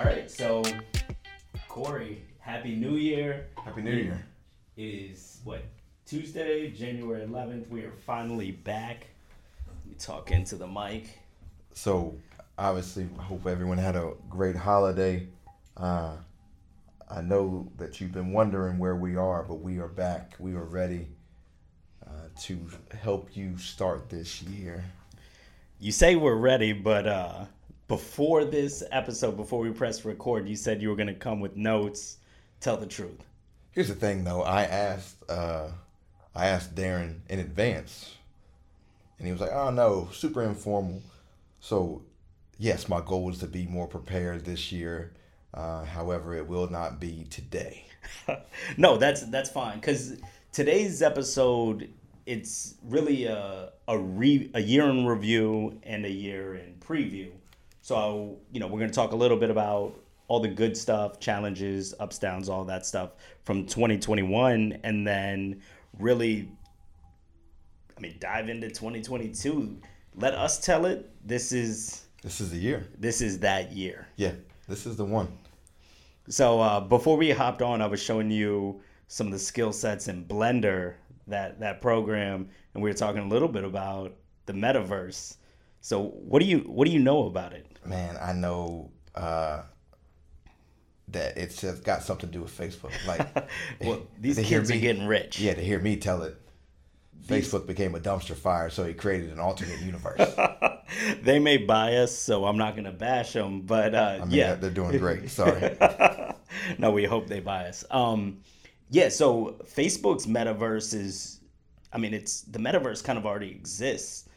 All right, so Cory, happy New Year. Happy New Year. It is what Tuesday, January 11th. We are finally back. We talk into the mic. So, obviously, I hope everyone had a great holiday. Uh, I know that you've been wondering where we are, but we are back. We are ready uh, to help you start this year. You say we're ready, but uh, before this episode, before we press record, you said you were going to come with notes. Tell the truth. Here's the thing, though. I asked, uh, I asked Darren in advance, and he was like, "Oh no, super informal." So, yes, my goal is to be more prepared this year. Uh, however, it will not be today. no, that's that's fine because today's episode it's really a a re a year in review and a year in preview. So you know we're gonna talk a little bit about all the good stuff, challenges, ups, downs, all that stuff from 2021, and then really, I mean, dive into 2022. Let us tell it. This is This is the year. this is that year. Yeah, this is the one. So uh, before we hopped on, I was showing you some of the skill sets in Blender that that program, and we were talking a little bit about the metaverse. So what do you what do you know about it? Man, I know uh, that it's just got something to do with Facebook. Like, Well, these to kids are getting rich. Yeah, to hear me tell it, These- Facebook became a dumpster fire, so he created an alternate universe. they may buy us, so I'm not gonna bash them. But uh, I mean, yeah, they're doing great. Sorry. no, we hope they buy us. Um, yeah, so Facebook's metaverse is, I mean, it's the metaverse kind of already exists.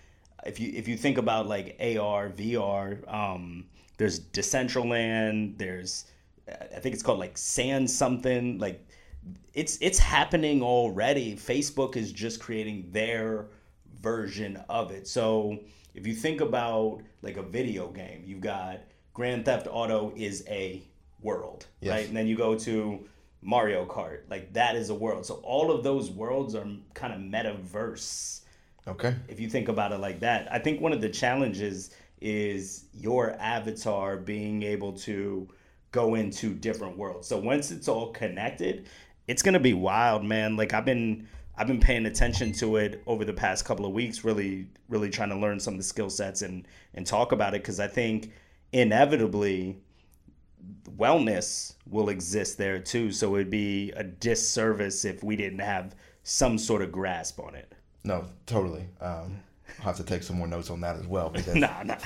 If you if you think about like AR, VR, um, there's Decentraland, there's I think it's called like Sand something. Like it's it's happening already. Facebook is just creating their version of it. So if you think about like a video game, you've got Grand Theft Auto is a world, Yes. right? And then you go to Mario Kart, like that is a world. So all of those worlds are kind of metaverse Okay. if you think about it like that. I think one of the challenges is your avatar being able to go into different worlds. So once it's all connected, it's gonna be wild, man. Like I've been I've been paying attention to it over the past couple of weeks, really, really trying to learn some of the skill sets and and talk about it because I think inevitably wellness will exist there too. So it'd be a disservice if we didn't have some sort of grasp on it. No, totally. Um, I'll have to take some more notes on that as well. Because Nah, nah.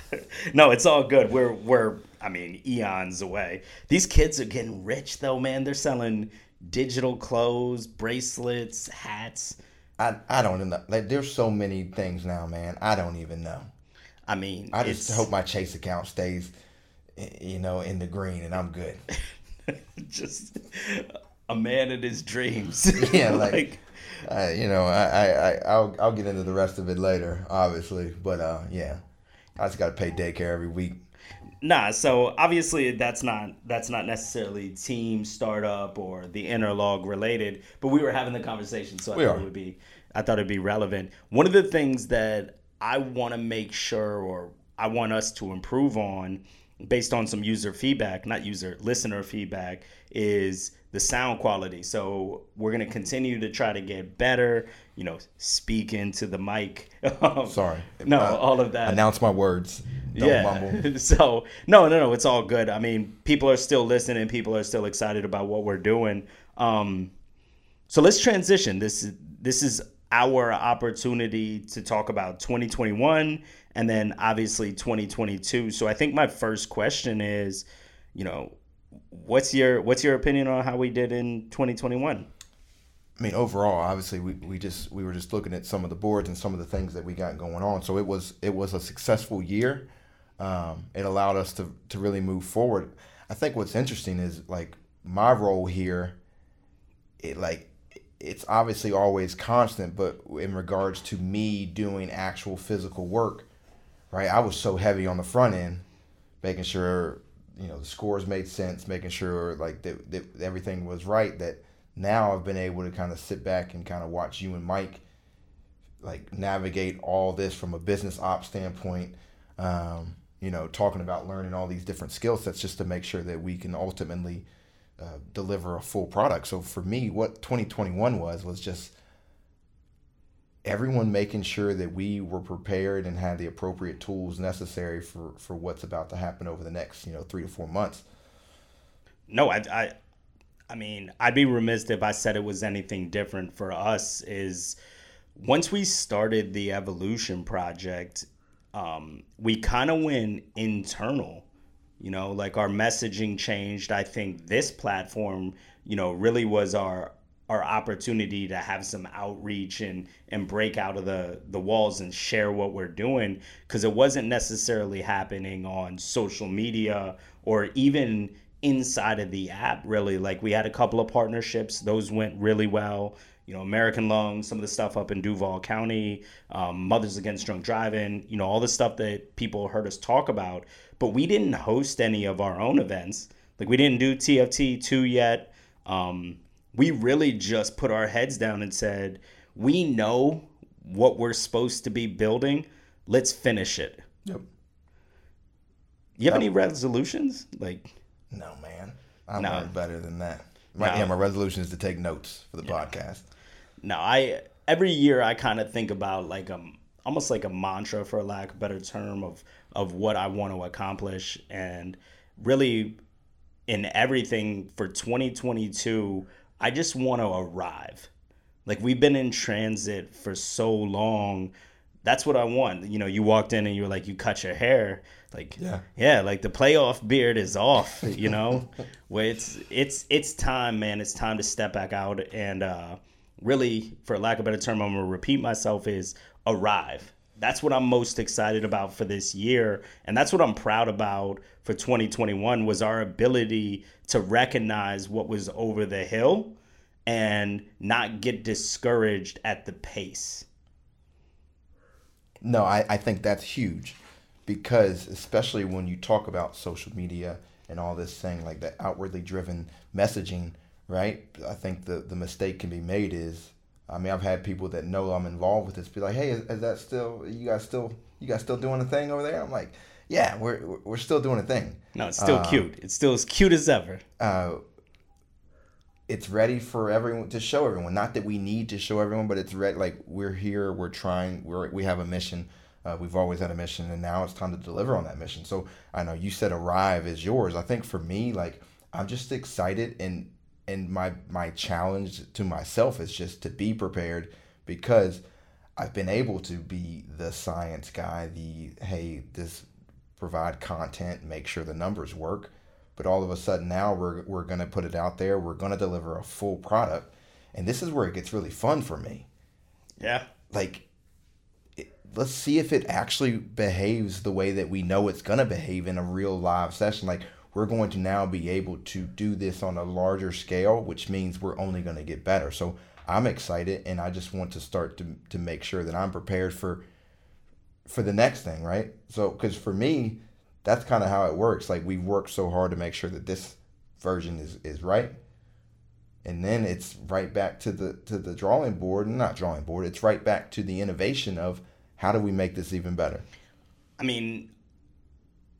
No, it's all good. We're we're I mean, eons away. These kids are getting rich though, man. They're selling digital clothes, bracelets, hats. I, I don't know. Like, there's so many things now, man. I don't even know. I mean, I just it's hope my Chase account stays, you know, in the green, and I'm good. just a man in his dreams. Yeah, like, uh, you know, I, I, I, I'll, I'll get into the rest of it later, obviously. But uh, yeah, I just got to pay daycare every week. Nah, so obviously that's not that's not necessarily team startup or the interlog related, but we were having the conversation, so I We thought are. it would be I thought it'd be relevant. One of the things that I want to make sure or I want us to improve on based on some user feedback, not user listener feedback, is the sound quality. So we're gonna continue to try to get better, you know, speak into the mic. Sorry. No, Uh, all of that Announce my words. Don't mumble. so no, no, no, it's all good. I mean, people are still listening. People are still excited about what we're doing. Um, so let's transition. This is this is our opportunity to talk about 2021 and then obviously 2022. So I think my first question is, you know, what's your what's your opinion on how we did in 2021? I mean, overall, obviously, we, we just we were just looking at some of the boards and some of the things that we got going on. So it was it was a successful year. Um, it allowed us to to really move forward. I think what's interesting is like my role here. It like it's obviously always constant, but in regards to me doing actual physical work, right? I was so heavy on the front end, making sure you know the scores made sense, making sure like that, that everything was right. That now I've been able to kind of sit back and kind of watch you and Mike like navigate all this from a business op standpoint. Um, you know, talking about learning all these different skill sets just to make sure that we can ultimately uh, deliver a full product. So for me, what 2021 was was just everyone making sure that we were prepared and had the appropriate tools necessary for for what's about to happen over the next you know three to four months. No, I, I, I mean, I'd be remiss if I said it was anything different for us. Is once we started the evolution project, um, we kind of went internal you know, like our messaging changed. I think this platform, you know, really was our our opportunity to have some outreach and and break out of the the walls and share what we're doing because it wasn't necessarily happening on social media or even inside of the app really like we had a couple of partnerships those went really well you know american lung some of the stuff up in duval county um, mothers against drunk driving you know all the stuff that people heard us talk about but we didn't host any of our own events. Like we didn't do TFT two yet. Um, we really just put our heads down and said, we know what we're supposed to be building. Let's finish it. Yep. You have any resolutions? Like, no, man. I'm no. better than that. My, no. Yeah, my resolution is to take notes for the yeah. podcast. No, I every year I kind of think about like um almost like a mantra for lack of a better term of of what I want to accomplish and really in everything for 2022 I just want to arrive. Like we've been in transit for so long. That's what I want. You know, you walked in and you were like, you cut your hair. Like, yeah, yeah, like the playoff beard is off. You know, where it's it's it's time, man. It's time to step back out and uh, really, for lack of a better term, I'm gonna repeat myself. Is arrive that's what I'm most excited about for this year. And that's what I'm proud about for 2021 was our ability to recognize what was over the hill and not get discouraged at the pace. No, I, I think that's huge because especially when you talk about social media and all this thing like that outwardly driven messaging, right? I think the, the mistake can be made is I mean, I've had people that know I'm involved with this be like, "Hey, is, is that still you guys still you guys still doing a thing over there?" I'm like, "Yeah, we're we're still doing a thing." No, it's still uh, cute. It's still as cute as ever. Uh, it's ready for everyone to show everyone. Not that we need to show everyone, but it's ready. Like we're here, we're trying, we're we have a mission. Uh, we've always had a mission, and now it's time to deliver on that mission. So I know you said arrive is yours. I think for me, like I'm just excited and and my my challenge to myself is just to be prepared because I've been able to be the science guy, the hey, this provide content, make sure the numbers work. But all of a sudden now we're we're gonna put it out there, we're gonna deliver a full product. And this is where it gets really fun for me. Yeah. Like it, let's see if it actually behaves the way that we know it's gonna behave in a real live session. Like we're going to now be able to do this on a larger scale, which means we're only going to get better. So I'm excited, and I just want to start to to make sure that I'm prepared for for the next thing, right? So because for me, that's kind of how it works. Like we've worked so hard to make sure that this version is is right, and then it's right back to the to the drawing board, not drawing board. It's right back to the innovation of how do we make this even better. I mean,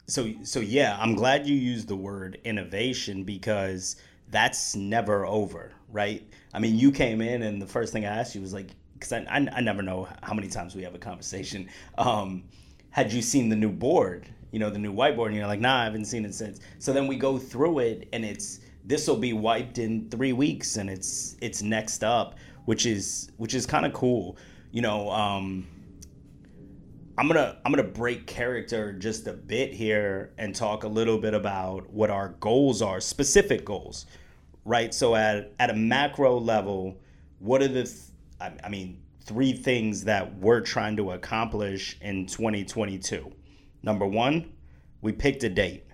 so so yeah, I'm glad you used the word innovation because that's never over, right? I mean, you came in and the first thing I asked you was like, because I, I, I never know how many times we have a conversation. Um, had you seen the new board? You know, the new whiteboard, and you're like, nah, I haven't seen it since. So then we go through it, and it's this will be wiped in three weeks, and it's it's next up, which is which is kind of cool. You know, um, I'm gonna I'm gonna break character just a bit here and talk a little bit about what our goals are, specific goals, right? So at at a macro level, what are the th- I, I mean three things that we're trying to accomplish in 2022? Number one, we picked a date.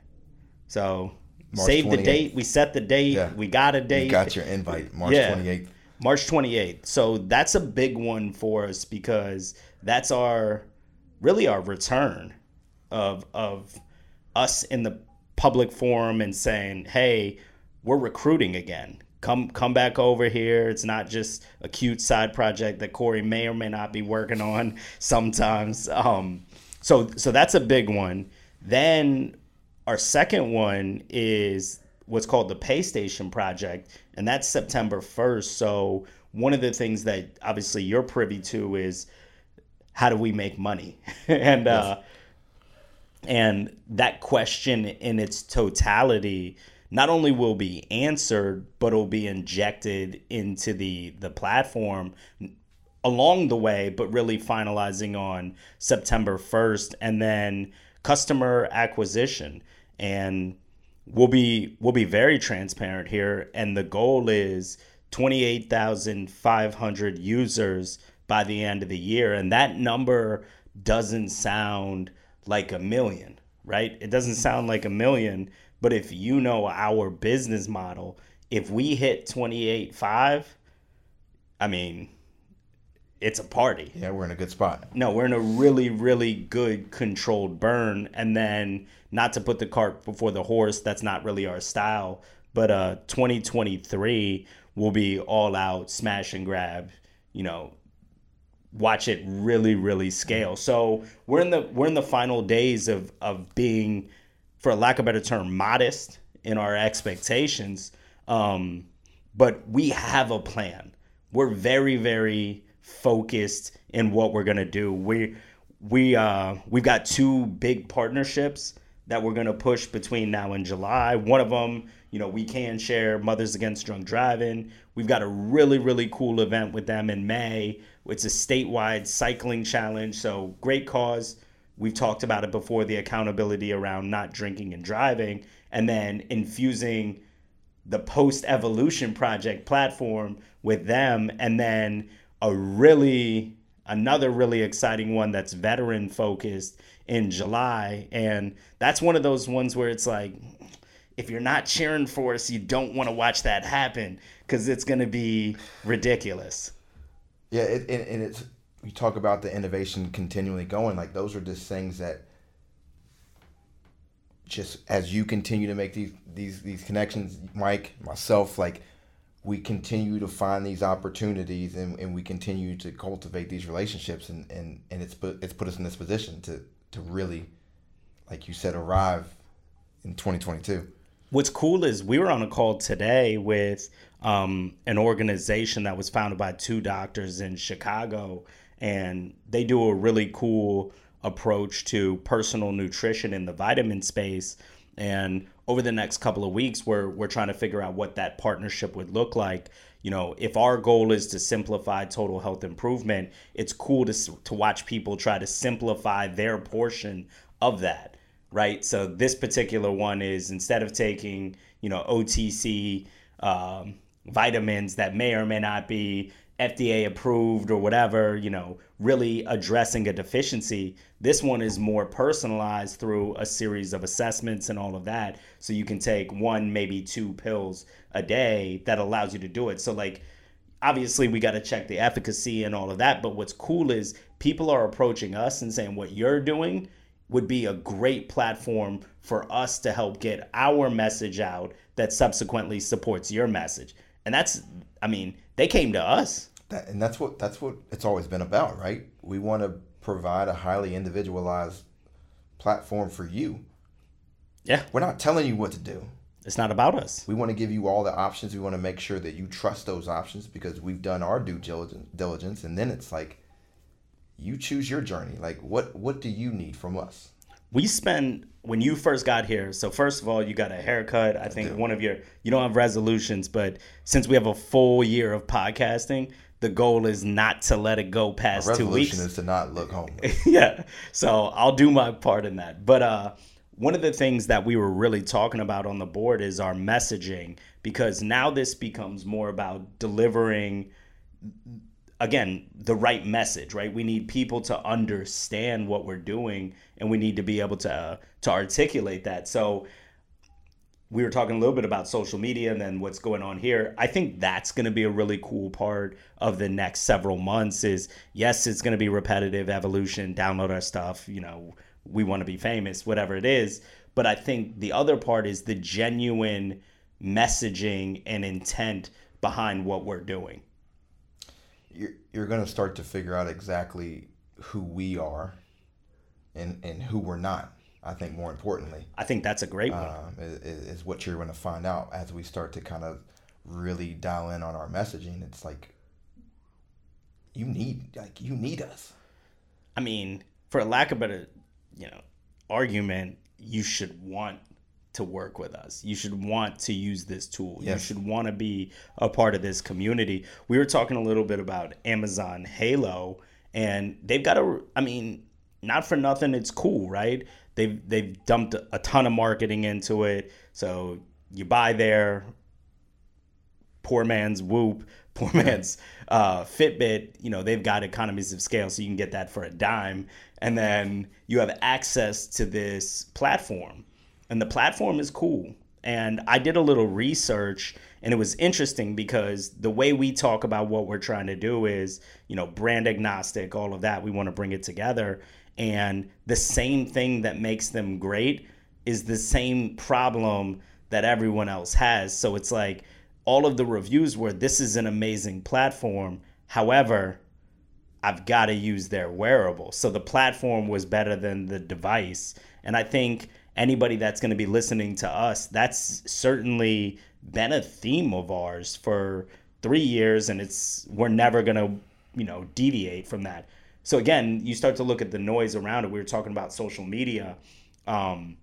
So March save 28th. the date. We set the date. Yeah. We got a date. You got your invite, March yeah. 28th. March 28th. So that's a big one for us because that's our really our return of of us in the public forum and saying, "Hey, we're recruiting again. Come come back over here. It's not just a cute side project that Cory may or may not be working on sometimes." Um, so so that's a big one. Then our second one is what's called the Pay Station Project, and that's September 1st. So, one of the things that obviously you're privy to is how do we make money? and, yes. uh, and that question in its totality not only will be answered, but will be injected into the the platform along the way, but really finalizing on September 1st and then customer acquisition and we'll be we'll be very transparent here and the goal is 28,500 users by the end of the year and that number doesn't sound like a million, right? It doesn't sound like a million, but if you know our business model, if we hit 28.5, I mean, it's a party. Yeah, we're in a good spot. No, we're in a really, really good controlled burn. And then, not to put the cart before the horse, that's not really our style. But uh, 2023 will be all out smash and grab. You know, watch it really, really scale. So we're in the we're in the final days of of being, for lack of a better term, modest in our expectations. Um, but we have a plan. We're very, very focused in what we're gonna do. We we uh we've got two big partnerships that we're gonna push between now and July. One of them, you know, we can share Mothers Against Drunk Driving. We've got a really really cool event with them in May. It's a statewide cycling challenge, so great cause. We've talked about it before the accountability around not drinking and driving, and then infusing the post evolution project platform with them, and then a really another really exciting one that's veteran focused in July and that's one of those ones where it's like if you're not cheering for us you don't want to watch that happen cuz it's going to be ridiculous. Yeah, it, and, and it's you talk about the innovation continually going like those are just things that just as you continue to make these these these connections Mike myself like we continue to find these opportunities and, and we continue to cultivate these relationships and, and, and it's put it's put us in this position to to really like you said arrive in 2022 what's cool is we were on a call today with um, an organization that was founded by two doctors in chicago and they do a really cool approach to personal nutrition in the vitamin space and over the next couple of weeks, we're we're trying to figure out what that partnership would look like. You know, if our goal is to simplify total health improvement, it's cool to to watch people try to simplify their portion of that, right? So this particular one is instead of taking you know OTC um, vitamins that may or may not be FDA approved or whatever, you know, really addressing a deficiency. This one is more personalized through a series of assessments and all of that. So you can take one, maybe two pills a day that allows you to do it. So, like, obviously, we got to check the efficacy and all of that. But what's cool is people are approaching us and saying, what you're doing would be a great platform for us to help get our message out that subsequently supports your message. And that's, I mean, they came to us. That, and that's what that's what it's always been about, right? We want to provide a highly individualized platform for you. Yeah. We're not telling you what to do. It's not about us. We want to give you all the options. We want to make sure that you trust those options because we've done our due diligence and then it's like you choose your journey. Like what what do you need from us? we spend when you first got here. So first of all, you got a haircut. I think I one of your you don't have resolutions, but since we have a full year of podcasting, the goal is not to let it go past two weeks. Resolution is to not look homeless. yeah. So I'll do my part in that. But uh, one of the things that we were really talking about on the board is our messaging because now this becomes more about delivering again the right message right? We need people to understand what we're doing and we need to be able to uh, to articulate that. So we were talking a little bit about social media and then what's going on here. I think that's going to be a really cool part of the next several months is yes it's going to be repetitive evolution download our stuff you know we want to be famous whatever it is. But i think the other part is the genuine messaging and intent behind what we're doing you're, you're going to start to figure out exactly who we are and, and who we're not. I think more importantly, I think that's a great one. um, is, is what you're going to find out as we start to kind of really dial in on our messaging. It's like you need like you need us. I mean, for lack of better, you know, argument, you should want to work with us. You should want to use this tool. You should want to be a part of this community. We were talking a little bit about Amazon Halo, and they've got a. I mean, not for nothing, it's cool, right? They've they've dumped a ton of marketing into it. So you buy there, poor man's Whoop, poor man's uh, Fitbit, you know, they've got economies of scale, so you can get that for a dime. And then you have access to this platform. And the platform is cool. And I did a little research, and it was interesting because the way we talk about what we're trying to do is, you know, brand agnostic, all of that. We want to bring it together. And the same thing that makes them great is the same problem that everyone else has. So it's like all of the reviews were this is an amazing platform. However, I've got to use their wearable. So the platform was better than the device. And I think anybody that's going to be listening to us, that's certainly been a theme of ours for 3 years and it's we're never going to, you know, deviate from that. So again, you start to look at the noise around it. We were talking about social media. Um,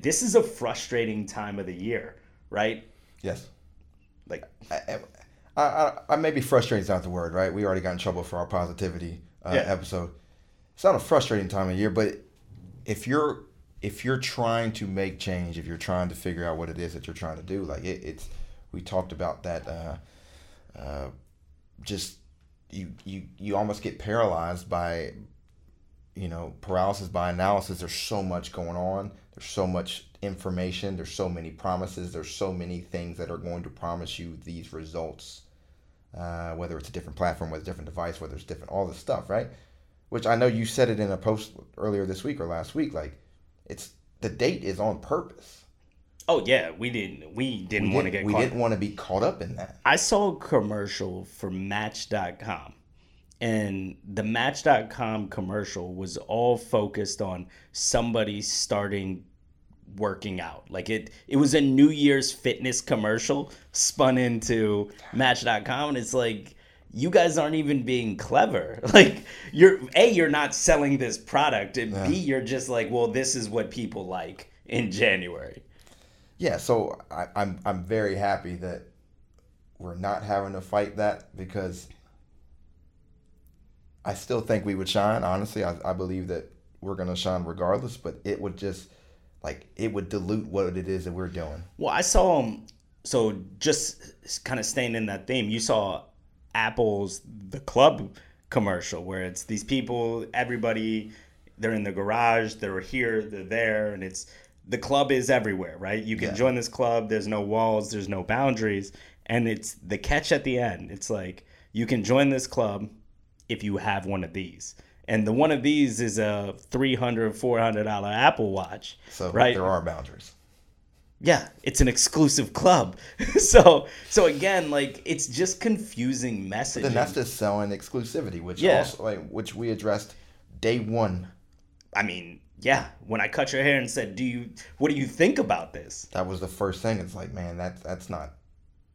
this is a frustrating time of the year, right? Yes. Like I, I, I, I maybe frustrating is not the word, right? We already got in trouble for our positivity uh, Yeah. episode. It's not a frustrating time of year, but if you're if you're trying to make change, if you're trying to figure out what it is that you're trying to do, like it, it's we talked about that. Uh, uh, just you you you almost get paralyzed by you know paralysis by analysis. There's so much going on. There's so much information. There's so many promises. There's so many things that are going to promise you these results uh, whether it's a different platform whether it's a different device whether it's different all this stuff right? Which i know you said it in a post earlier this week or last week like it's the date is on purpose oh yeah, we didn't we didn't we want to get we caught. didn't want to be caught up in that I saw a commercial for Match.com, and the Match.com commercial was all focused on somebody starting working out. Like it, it was a New Year's fitness commercial spun into Match.com, and it's like you guys aren't even being clever. Like you're a, you're not selling this product, and b, you're just like, well, this is what people like in January. Yeah, so I, I'm I'm very happy that we're not having to fight that because I still think we would shine. Honestly, I, I believe that we're gonna shine regardless, but it would just like it would dilute what it is that we're doing. Well, I saw um so just kind of staying in that theme, you saw Apple's the club commercial where it's these people, everybody they're in the garage, they're here, they're there, and it's the club is everywhere, right? You can Yeah. join this club, there's no walls, there's no boundaries, and it's the catch at the end. It's like you can join this club if you have one of these. And the one of these is a $300, $400 Apple Watch. So right? there are boundaries. Yeah it's an exclusive club so so again like it's just confusing messaging Then that's just selling exclusivity, which Yeah. also like which we addressed day one. i mean yeah when i cut your hair and said do you what do you think about this That was the first thing. It's like, man, that that's not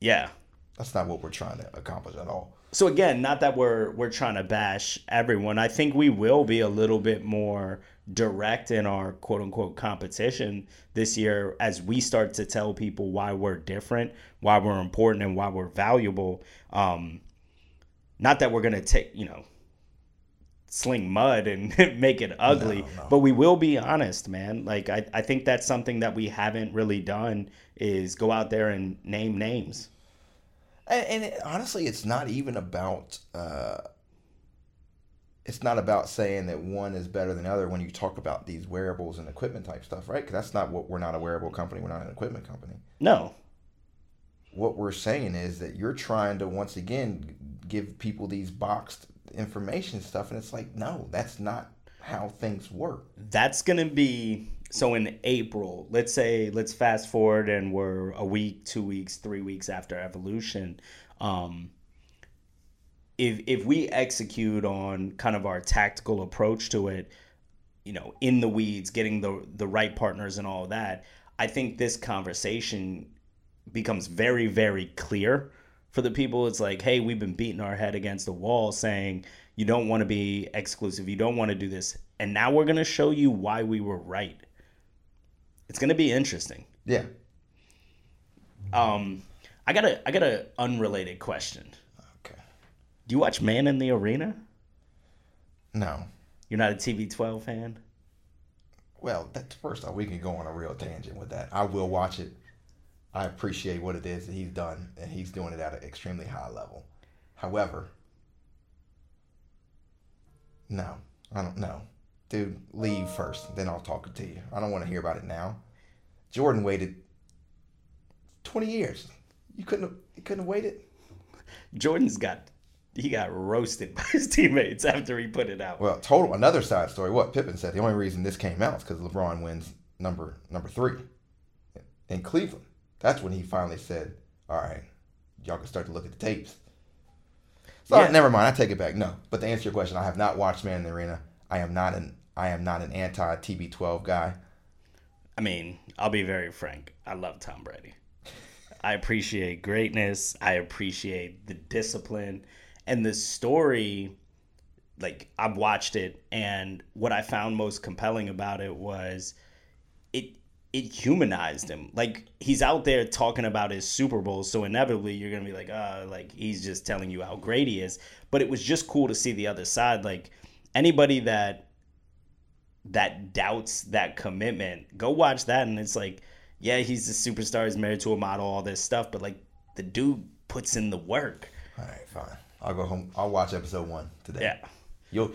yeah that's not what we're trying to accomplish at all. So again not that we're we're trying to bash everyone. I think we will be a little bit more direct in our quote unquote competition this year as we start to tell people why we're different why we're important and why we're valuable. Um not that we're gonna take you know sling mud and make it ugly No, no. but we will be honest man. Like I, I think that's something that we haven't really done is go out there and name names And, and it, honestly, it's not even about. Uh, it's not about saying that one is better than the other when you talk about these wearables and equipment type stuff, right? Because that's not what we're not a wearable company. We're not an equipment company. no What we're saying is that you're trying to once again give people these boxed information stuff, and it's like, no, that's not how things work. that's going to be so in April, let's say let's fast forward and we're a week, 2 weeks, 3 weeks after evolution. Um if if we execute on kind of our tactical approach to it, you know, in the weeds, getting the the right partners and all that. I think this conversation becomes very, very clear for the people. It's like, hey, we've been beating our head against the wall saying you don't want to be exclusive, you don't want to do this. And now we're gonna show you why we were right. It's gonna be interesting. Yeah. Um I got a I got a unrelated question. Okay. Do you watch Man in the Arena? No. You're not a TB12 fan? Well, that's first off, we can go on a real tangent with that. I will watch it. I appreciate what it is that he's done, and he's doing it at an extremely high level. However, no, I don't know. Dude, leave first, then I'll talk to you. I don't want to hear about it now. Jordan waited 20 years. You couldn't have, you couldn't have waited? Jordan's got he got roasted by his teammates after he put it out. Well, total another side story. What Pippen said. The only reason this came out is because LeBron wins number number three in Cleveland. That's when he finally said, "All right, y'all can start to look at the tapes." So Yeah. never mind. I take it back. No, but to answer your question, I have not watched Man in the Arena. I am not an I am not an anti TB12 guy. I mean, I'll be very frank. I love Tom Brady. I appreciate greatness. I appreciate the discipline and the story. Like I've watched it, and what I found most compelling about it was it it humanized him. Like he's out there talking about his Super Bowl, so inevitably you're gonna be like, uh, like he's just telling you how great he is. But it was just cool to see the other side. Like anybody that that doubts that commitment, go watch that, and it's like, yeah, he's a superstar, he's married to a model, all this stuff, but like the dude puts in the work. All right, fine. I'll go home. I'll watch episode one today. Yeah. You'll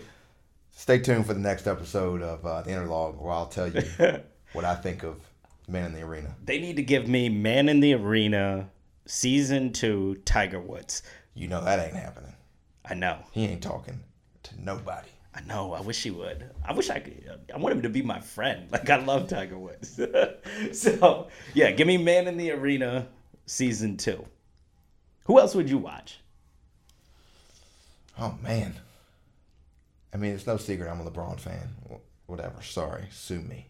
stay tuned for the next episode of uh, the Interlog, where I'll tell you what I think of Man in the Arena. They need to give me Man in the Arena season two Tiger Woods. You know that ain't happening. I know. He ain't talking to nobody. I know. I wish he would. I wish I could. I want him to be my friend. Like I love Tiger Woods. so yeah, give me Man in the Arena season two. Who else would you watch? Oh man. I mean, it's no secret I'm a LeBron fan. Whatever. Sorry, sue me.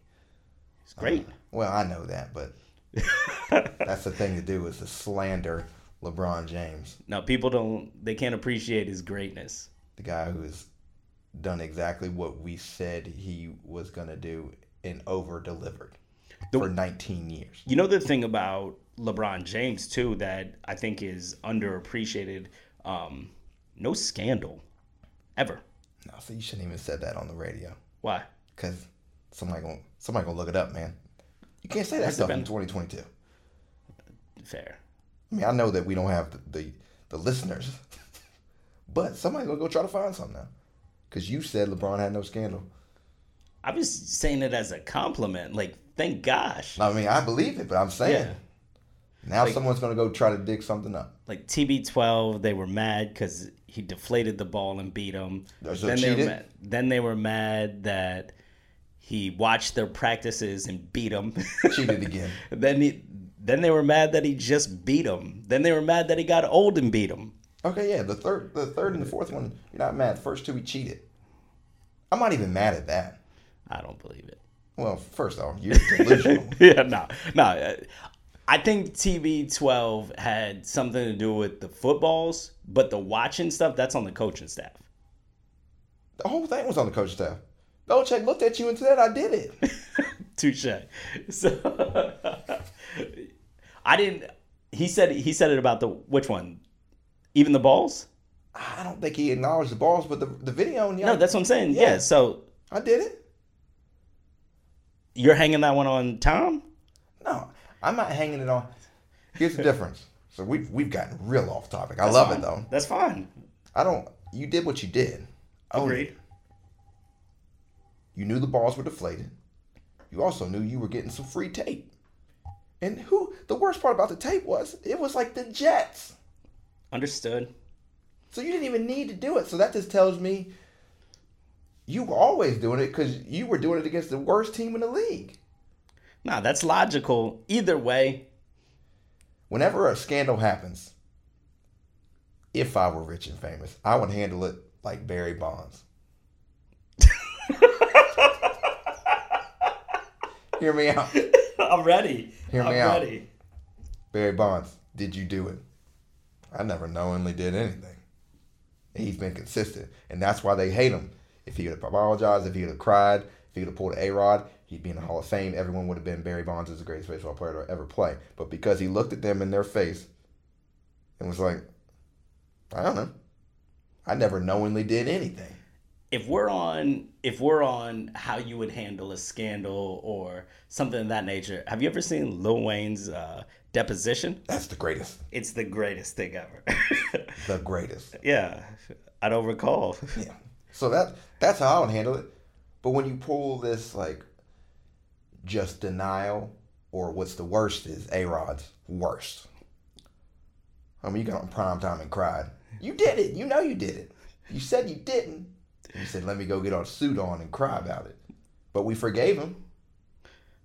It's great. Uh, well, I know that, but that's the thing to do is to slander LeBron James, No, people don't. They can't appreciate his greatness. the guy who has done exactly what we said he was gonna do and over delivered for 19 years. You know the thing about LeBron James too that I think is underappreciated. Um, no scandal, ever. No, so you shouldn't even said that on the radio. Why? Cause somebody gonna somebody gonna look it up, man. You can't say that stuff in 2022. Fair. I mean, I know that we don't have the the, the listeners, but somebody's gonna go try to find something now. Cause you said LeBron had no scandal. I was saying it as a compliment. Like, thank gosh. I mean, I believe it, but I'm saying Yeah. now Like- someone's gonna go try to dig something up. Like TB12, they were mad because he deflated the ball and beat them. So then they were cheated? mad. Then they were mad that he watched their practices and beat them. Cheated again. then he, then they were mad that he just beat them. Then they were mad that he got old and beat them. Okay, yeah, the third, the third and the fourth one, you're not mad. The first two, we cheated. I'm not even mad at that. I don't believe it. Well, first off, you're delusional. yeah, no, no. I think TB12 had something to do with the footballs, but the watching stuff that's on the coaching staff. the whole thing was on the coaching staff. Belichick looked at you and said, "I did it." Touche. So I didn't. He said he said it about the which one, even the balls. I don't think he acknowledged the balls, but the the video, yeah, No, that's what I'm saying. Yeah. Yeah. So I did it. you're hanging that one on Tom. No, I'm not hanging it on. Here's the difference. So we've we've gotten real off topic. I That's love fine. it though. That's fine. I don't. You did what you did. Own. Agreed. You knew the balls were deflated. You also knew you were getting some free tape. And who? The worst part about the tape was it was like the Jets. Understood. So you didn't even need to do it. So that just tells me you were always doing it because you were doing it against the worst team in the league. Nah, that's logical. Either way, Whenever a scandal happens, if I were rich and famous, I would handle it like Barry Bonds. Hear me out. I'm ready. Hear me I'm out. ready. Barry Bonds, did you do it? I never knowingly did anything. He's been consistent, and that's why they hate him. If he would have apologized, if he would have cried, if he would have pulled A Rod, he'd be in the Hall of Fame. Everyone would have been Barry Bonds is the greatest baseball player to ever play. But because he looked at them in their face and was like, I don't know, I never knowingly did anything. if we're on if we're on how you would handle a scandal or something of that nature, have you ever seen Lil Wayne's uh, deposition? That's the greatest. It's the greatest thing ever. The greatest. yeah, I don't recall. Yeah. So that that's how I would handle it. But when you pull this like just denial, or what's the worst is A Rod's worst. I mean, you got on prime time and cried. You did it. You know you did it. You said you didn't. You said, "Let me go get our suit on and cry about it." But we forgave him.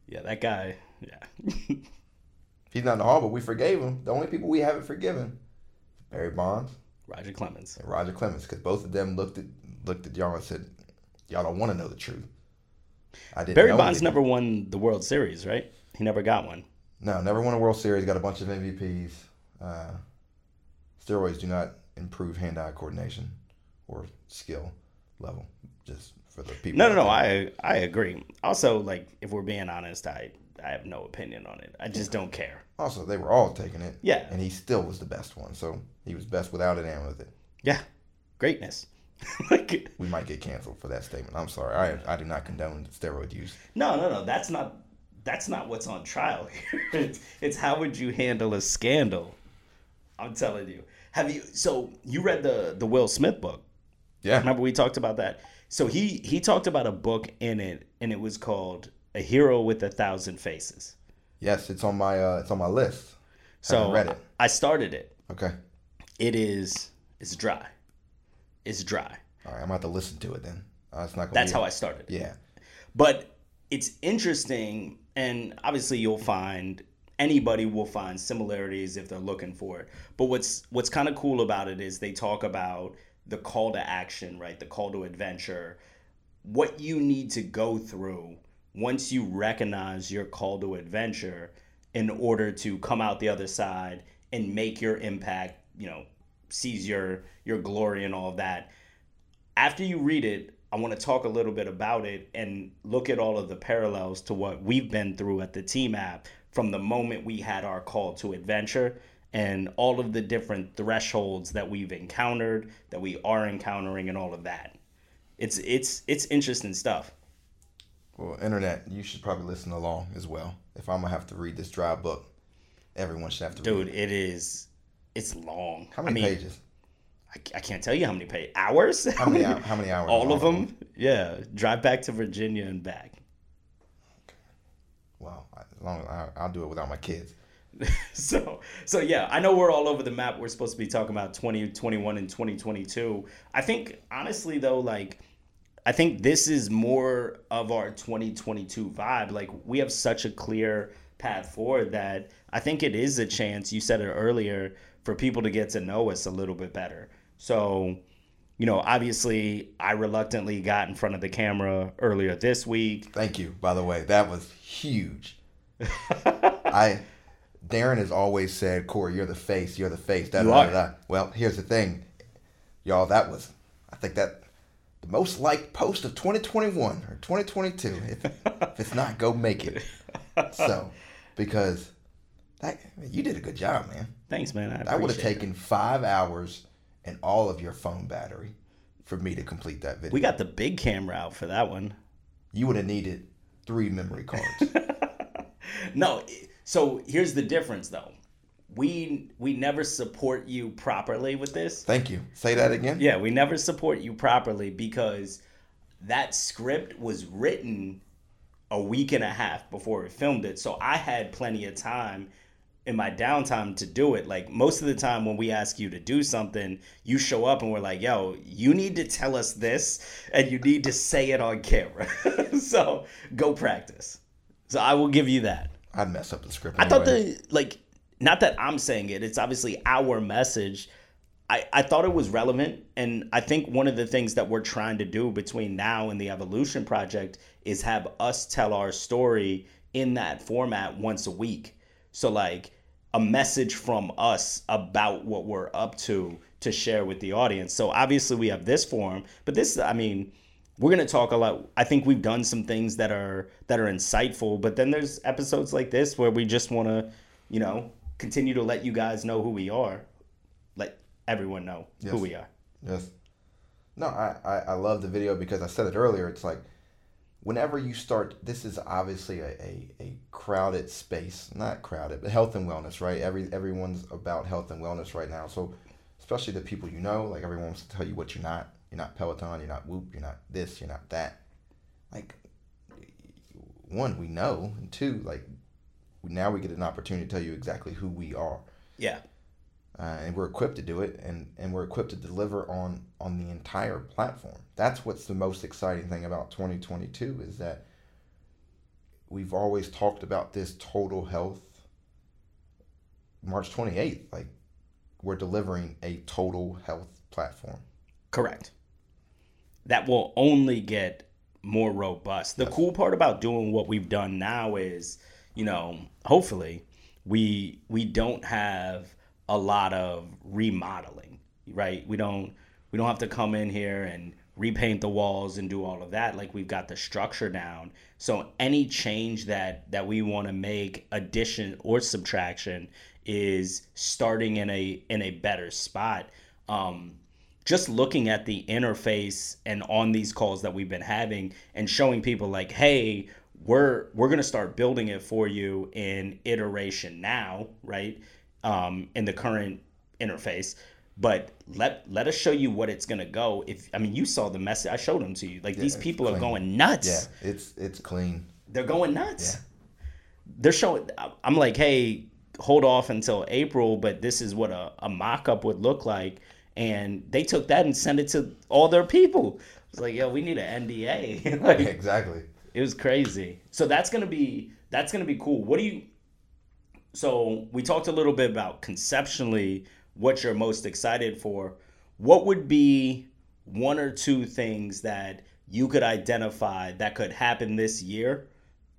Yeah, that guy. Yeah, He's not in the hall, but we forgave him. The only people we haven't forgiven, Barry Bonds Roger Clemens. and Roger Clemens, because both of them looked at looked at y'all and said, "Y'all don't want to know the truth." I didn't. Barry Bonds never won the World Series, right? He never got one. No, never won a World Series. Got a bunch of MVPs. Uh, steroids do not improve hand-eye coordination or skill level. Just for the people. No, no, no. I I agree. Also, like if we're being honest, I I have no opinion on it. I just don't care. Also, they were all taking it. Yeah. And he still was the best one. So he was best without it and with it. Yeah, greatness. like We might get canceled for that statement. I'm sorry. I I do not condone steroid use. no, no, no. That's not that's not what's on trial here. it's, it's how would you handle a scandal? I'm telling you. Have you? So you read the the Will Smith book? Yeah. Remember we talked about that. So he he talked about a book in it, and it was called A Hero with a Thousand Faces. Yes, it's on my uh, it's on my list. So read it. I started it. Okay. It is it's dry. It's dry. All right. I'm gonna have to listen to it then. Uh, it's not gonna. That's be, how I started. Yeah. But it's interesting, and obviously you'll find anybody will find similarities if they're looking for it. But what's what's kind of cool about it is they talk about the call to action, right? The call to adventure, what you need to go through once you recognize your call to adventure in order to come out the other side and make your impact, you know, seize your your glory and all of that after you read it, I want to talk a little bit about it and look at all of the parallels to what we've been through at the team app from the moment we had our call to adventure and all of the different thresholds that we've encountered, that we are encountering and all of that. It's it's it's interesting stuff. Well, internet, you should probably listen along as well. If I'm gonna have to read this dry book, everyone should have to read. Dude, it is it's long. How many I mean, pages? I, I can't tell you how many pages. Hours? How many? how many hours? all of them? Yeah. Drive back to Virginia and back. Well, as long as I, I'll do it without my kids. so so yeah i know we're all over the map we're supposed to be talking about 2021 and 2022 i think honestly though like i think this is more of our 2022 vibe like we have such a clear path forward that i think it is a chance you said it earlier for people to get to know us a little bit better so you know obviously i reluctantly got in front of the camera earlier this week Thank you. By the way, that was huge. I, Darren has always said, Cory, you're the face. You're the face. Da, You da, da, are. Well, here's the thing, y'all. That was, I think that the most liked post of 2021 or 2022. If, if it's not, go make it. So, because that you did a good job, man. thanks man I That would have it. taken five hours and all of your phone battery for me to complete that video. we got the big camera out for that one you would have needed three memory cards. no so here's the difference though we we never support you properly with this Thank you. Say that again. yeah we never support you properly because that script was written a week and a half before we filmed it so i had plenty of time in my downtime to do it like most of the time when we ask you to do something you show up and we're like yo you need to tell us this and you need to say it on camera so go practice so i will give you that I'd mess up the script. I thought the like not that I'm saying it, it's obviously our message. I, I thought it was relevant and I think one of the things that we're trying to do between now and the evolution project is have us tell our story in that format once a week. So like a message from us about what we're up to to share with the audience. So obviously we have this forum, but this I mean, we're going to talk a lot. I think we've done some things that are that are insightful, but then there's episodes like this where we just want to, you know, continue to let you guys know who we are. Let everyone know Yes. who we are. Yes. No, I, I, I love the video because I said it earlier. It's like whenever you start, this is obviously a, a, a crowded space, not crowded, but health and wellness, right? Every everyone's about health and wellness right now. So especially the people you know, like everyone wants to tell you what you're not. You're not Peloton. You're not Whoop. You're not this. You're not that. Like one, we know, and two, like now we get an opportunity to tell you exactly who we are Yeah. uh, and we're equipped to do it and, and we're equipped to deliver on on the entire platform that's what's the most exciting thing about 2022 is that we've always talked about this total health march 28th like we're delivering a total health platform Correct. That will only get more robust. The cool part about doing what we've done now is, you know, hopefully we we don't have a lot of remodeling, right? We don't we don't have to come in here and repaint the walls and do all of that like we've got the structure down. So any change that that we want to make addition or subtraction is starting in a in a better spot. Um just looking at the interface and on these calls that we've been having and showing people like hey we're we're going to start building it for you in iteration now right um, in the current interface but let let us show you what it's going to go if i mean you saw the message i showed them to you like these people are going nuts yeah it's it's clean they're going nuts. They're showing. I'm like, hey, hold off until April, but this is what a, a mock up would look like. And they took that and sent it to all their people. It's like, yo, we need an NDA. like, exactly it was crazy. So that's gonna be that's gonna be cool. What do you? So we talked a little bit about conceptually what you're most excited for. What would be one or two things that you could identify that could happen this year,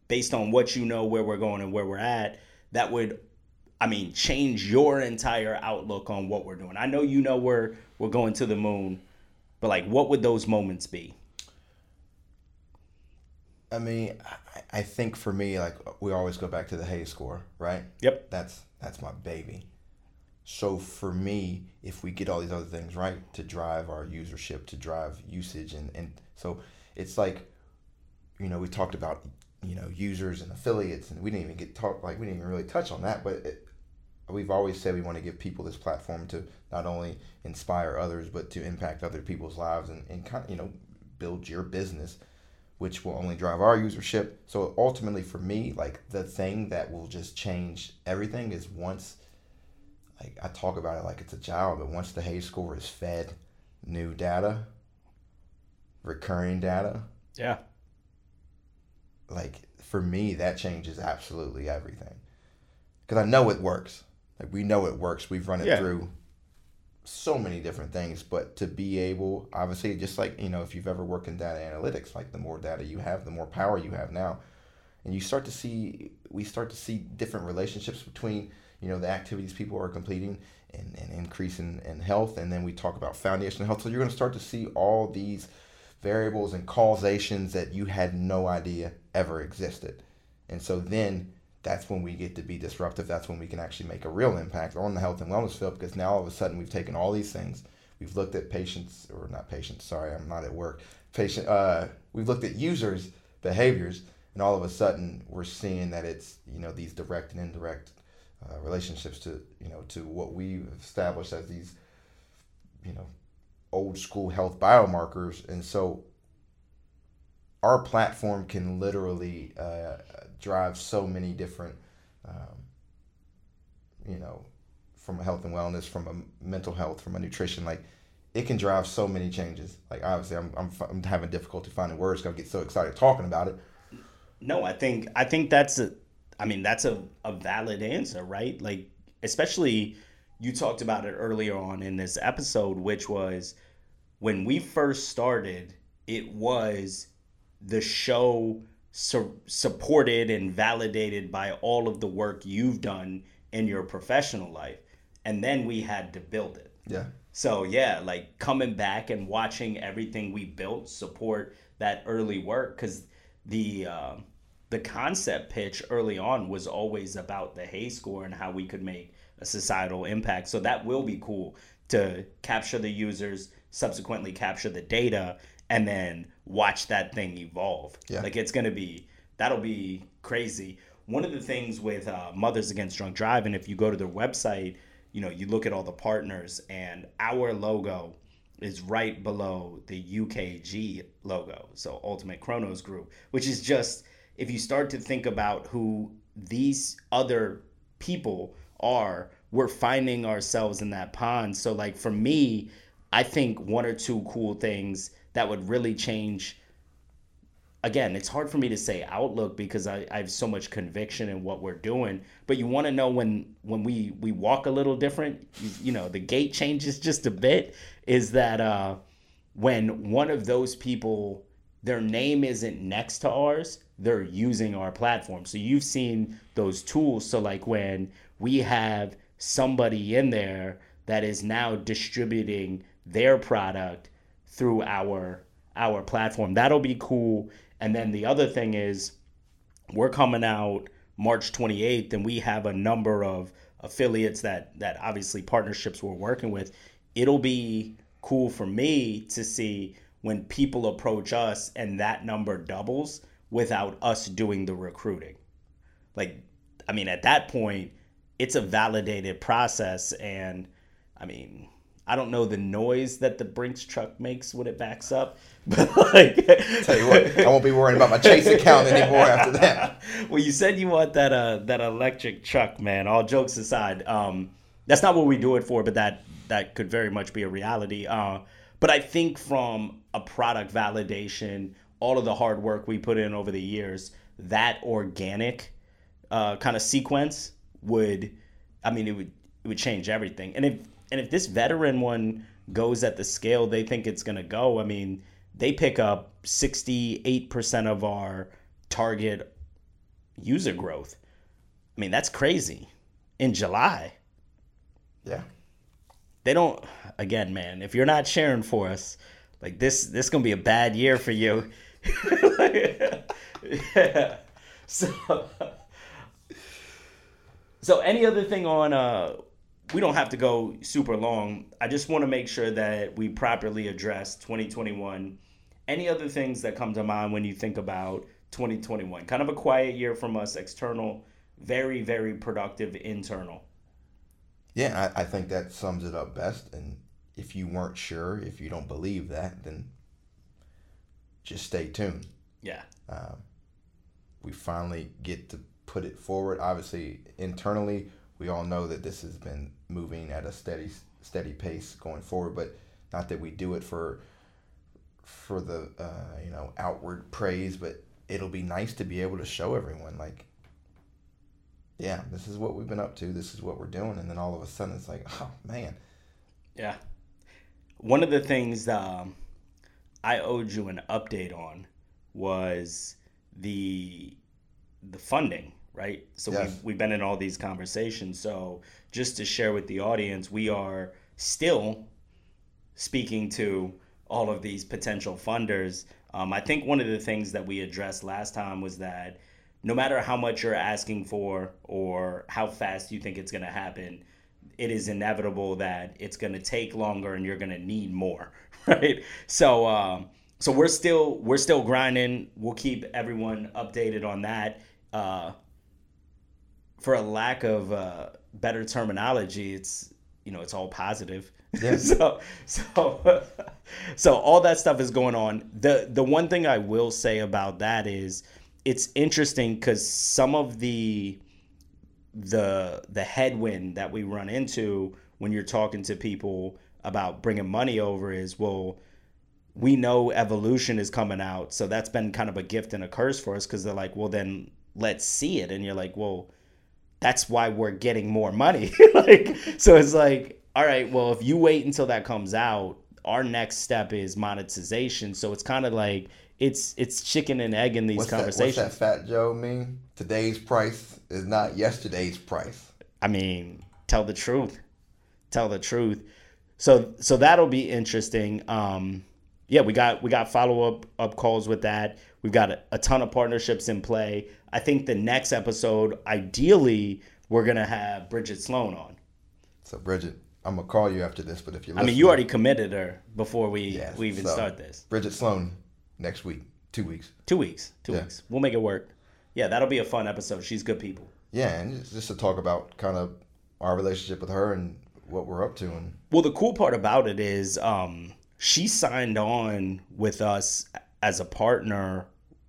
based on what you know where we're going and where we're at, that would, I mean, change your entire outlook on what we're doing. I know you know we're we're going to the moon, but like, what would those moments be? I mean I, I think for me like we always go back to the hay score right? Yep. that's that's my baby. So for me if we get all these other things right to drive our usership to drive usage and and so it's like you know we talked about you know users and affiliates and we didn't even get talk like we didn't even really touch on that but it, we've always said we want to give people this platform to not only inspire others but to impact other people's lives and, and kind of you know build your business which will only drive our usership so ultimately for me like the thing that will just change everything is once like I talk about it like it's a child, but once the hay score is fed new data, recurring data, Yeah. like for me that changes absolutely everything. Because I know it works. Like we know it works. We've run it Yeah. through so many different things, but to be able, obviously, just like you know, if you've ever worked in data analytics, like the more data you have, the more power you have now, and you start to see, we start to see different relationships between you know the activities people are completing and, and increase in, in health. And then we talk about foundational health. So you're going to start to see all these variables and causations that you had no idea ever existed. And so then that's when we get to be disruptive. That's when we can actually make a real impact on the health and wellness field because now all of a sudden we've taken all these things. We've looked at patients or not patients sorry i'm not at work. Patient uh, we've looked at users behaviors and all of a sudden we're seeing that it's you know these direct and indirect uh, relationships to you know to what we've established as these you know old school health biomarkers. And so our platform can literally uh, drive so many different um, you know from health and wellness from a mental health from a nutrition like it can drive so many changes like obviously i'm, I'm, I'm having difficulty finding words because i get so excited talking about it No, I think I think that's a I mean that's a, a valid answer, right? Like especially you talked about it earlier on in this episode, which was when we first started, it was the show su- supported and validated by all of the work you've done in your professional life and then we had to build it Yeah. so yeah like coming back and watching everything we built support that early work because the uh, the concept pitch early on was always about the hay score and how we could make a societal impact so that will be cool to capture the users subsequently capture the data and then watch that thing evolve. Yeah. like it's gonna be that'll be crazy. One of the things with uh, mothers against drunk driving if you go to their website you know you look at all the partners and our logo is right below the ukg logo. So ultimate Kronos group which is just if you start to think about who these other people are we're finding ourselves in that pond. So like for me i think one or two cool things that would really change again, it's hard for me to say outlook because I, I have so much conviction in what we're doing. But you want to know when when we we walk a little different, you, you know, the gait changes just a bit. Is that uh, when one of those people, their name isn't next to ours, they're using our platform. So you've seen those tools. So like when we have somebody in there that is now distributing their product through our our platform. That'll be cool. And then the other thing is we're coming out March 28th and we have a number of affiliates that that obviously partnerships we're working with. It'll be cool for me to see when people approach us and that number doubles without us doing the recruiting. Like I mean at that point it's a validated process and I mean I don't know the noise that the Brinks truck makes when it backs up, but like, Tell you what, I won't be worrying about my Chase account anymore after that. well, you said you want that uh that electric truck, man. All jokes aside, um, that's not what we do it for, but that that could very much be a reality. Uh, but I think from a product validation, all of the hard work we put in over the years, that organic uh, kind of sequence would, I mean, it would it would change everything. And if and if this veteran one goes at the scale they think it's gonna go, I mean, they pick up sixty eight percent of our target user growth. I mean, that's crazy. In July, Yeah. they don't. Again, man, if you're not sharing for us, like this, this gonna be a bad year for you. yeah. So, so any other thing on? Uh, we don't have to go super long. I just want to make sure that we properly address 2021. Any other things that come to mind when you think about 2021? Kind of a quiet year from us, external, very very productive internal. Yeah, I, I think that sums it up best. And if you weren't sure, if you don't believe that, then just stay tuned. Yeah. Um, we finally get to put it forward. Obviously, internally, we all know that this has been moving at a steady steady pace going forward. But not that we do it for for the uh, you know outward praise, but it'll be nice to be able to show everyone like, yeah, this is what we've been up to. This is what we're doing, and then all of a sudden it's like, oh man, Yeah. One of the things um, I owed you an update on was the the funding, right? So Yes. we've, we've been in all these conversations. So just to share with the audience, we are still speaking to all of these potential funders. Um, I think one of the things that we addressed last time was that no matter how much you're asking for or how fast you think it's going to happen, it is inevitable that it's going to take longer and you're going to need more, right? So, um, so we're still we're still grinding. We'll keep everyone updated on that. Uh, for a lack of uh, better terminology, it's you know it's all positive. Yeah. so so so all that stuff is going on. The the one thing I will say about that is it's interesting because some of the the the headwind that we run into when you're talking to people about bringing money over is well we know evolution is coming out so that's been kind of a gift and a curse for us because they're like well then let's see it and you're like well that's why we're getting more money like so it's like all right well if you wait until that comes out our next step is monetization so it's kind of like it's it's chicken and egg in these What's conversations. That, what's that Fat Joe mean? Today's price is not yesterday's price. I mean, tell the truth. Tell the truth. So so that'll be interesting. Um, yeah, we got we got follow up up calls with that. We've got a, a ton of partnerships in play. I think the next episode, ideally, we're gonna have Bridget Sloan on. So Bridget, I'm gonna call you after this, but if you're I mean, you already committed her before we Yes, we even so- start this. Bridget Sloan next week, two weeks. Two weeks. Two Yeah. weeks. We'll make it work. Yeah, that'll be a fun episode. She's good people. Yeah, and just, just to talk about kind of our relationship with her and what we're up to, and Well, the cool part about it is um, she signed on with us as a partner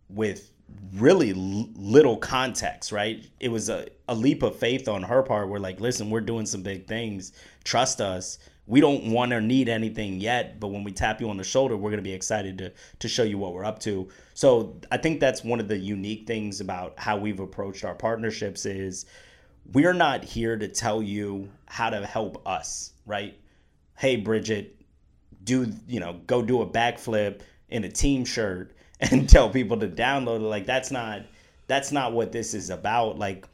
with really little context, right? It was a, a leap of faith on her part. We're like, listen, we're doing some big things. Trust us. We don't want or need anything yet, but when we tap you on the shoulder, we're going to be excited to to show you what we're up to. So I think that's one of the unique things about how we've approached our partnerships is we're not here to tell you how to help us, right? Hey, Bridget, do you know go do a backflip in a team shirt and tell people to download it? Like that's not that's not what this is about. Like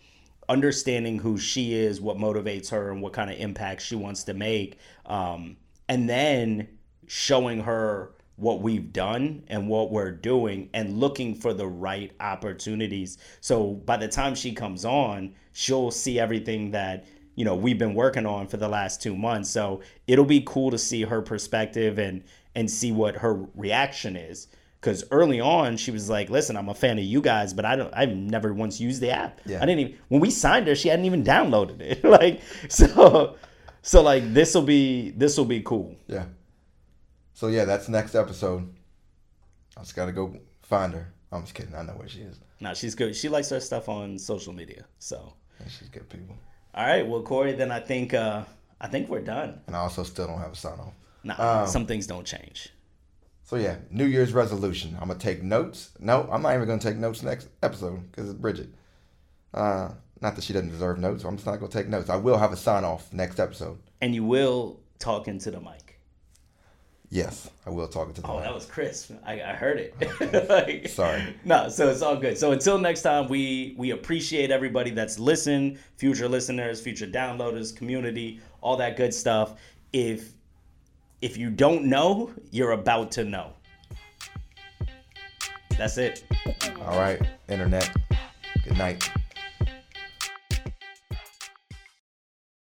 understanding who she is, what motivates her, and what kind of impact she wants to make, um, and then showing her what we've done and what we're doing and looking for the right opportunities. So by the time she comes on, she'll see everything that you know we've been working on for the last 2 months. So it'll be cool to see her perspective and and see what her reaction is cuz early on she was like, "Listen, I'm a fan of you guys, but I don't I've never once used the app. Yeah. I didn't even when we signed her, she hadn't even downloaded it." like so so like this will be this will be cool. yeah. So yeah, that's next episode. I just gotta go find her. I'm just kidding. I know where she is. Nah, she's good. She likes her stuff on social media. So, And she's good people. all right, well, Cory, then I think uh, I think we're done. And I also still don't have a sign off. Nah, Um, some things don't change. So yeah, New Year's resolution. I'm gonna take notes. No, I'm not even gonna take notes next episode because it's Bridget. Uh, not that she doesn't deserve notes. So I'm just not gonna take notes. I will have a sign off next episode. And you will talk into the mic. Yes, I will talk into the Oh, mic. that was crisp. I, I heard it. like, Sorry. No, so it's all good. So until next time, we we appreciate everybody that's listened, future listeners, future downloaders, community, all that good stuff. If if you don't know, you're about to know. That's it. All right, internet. Good night.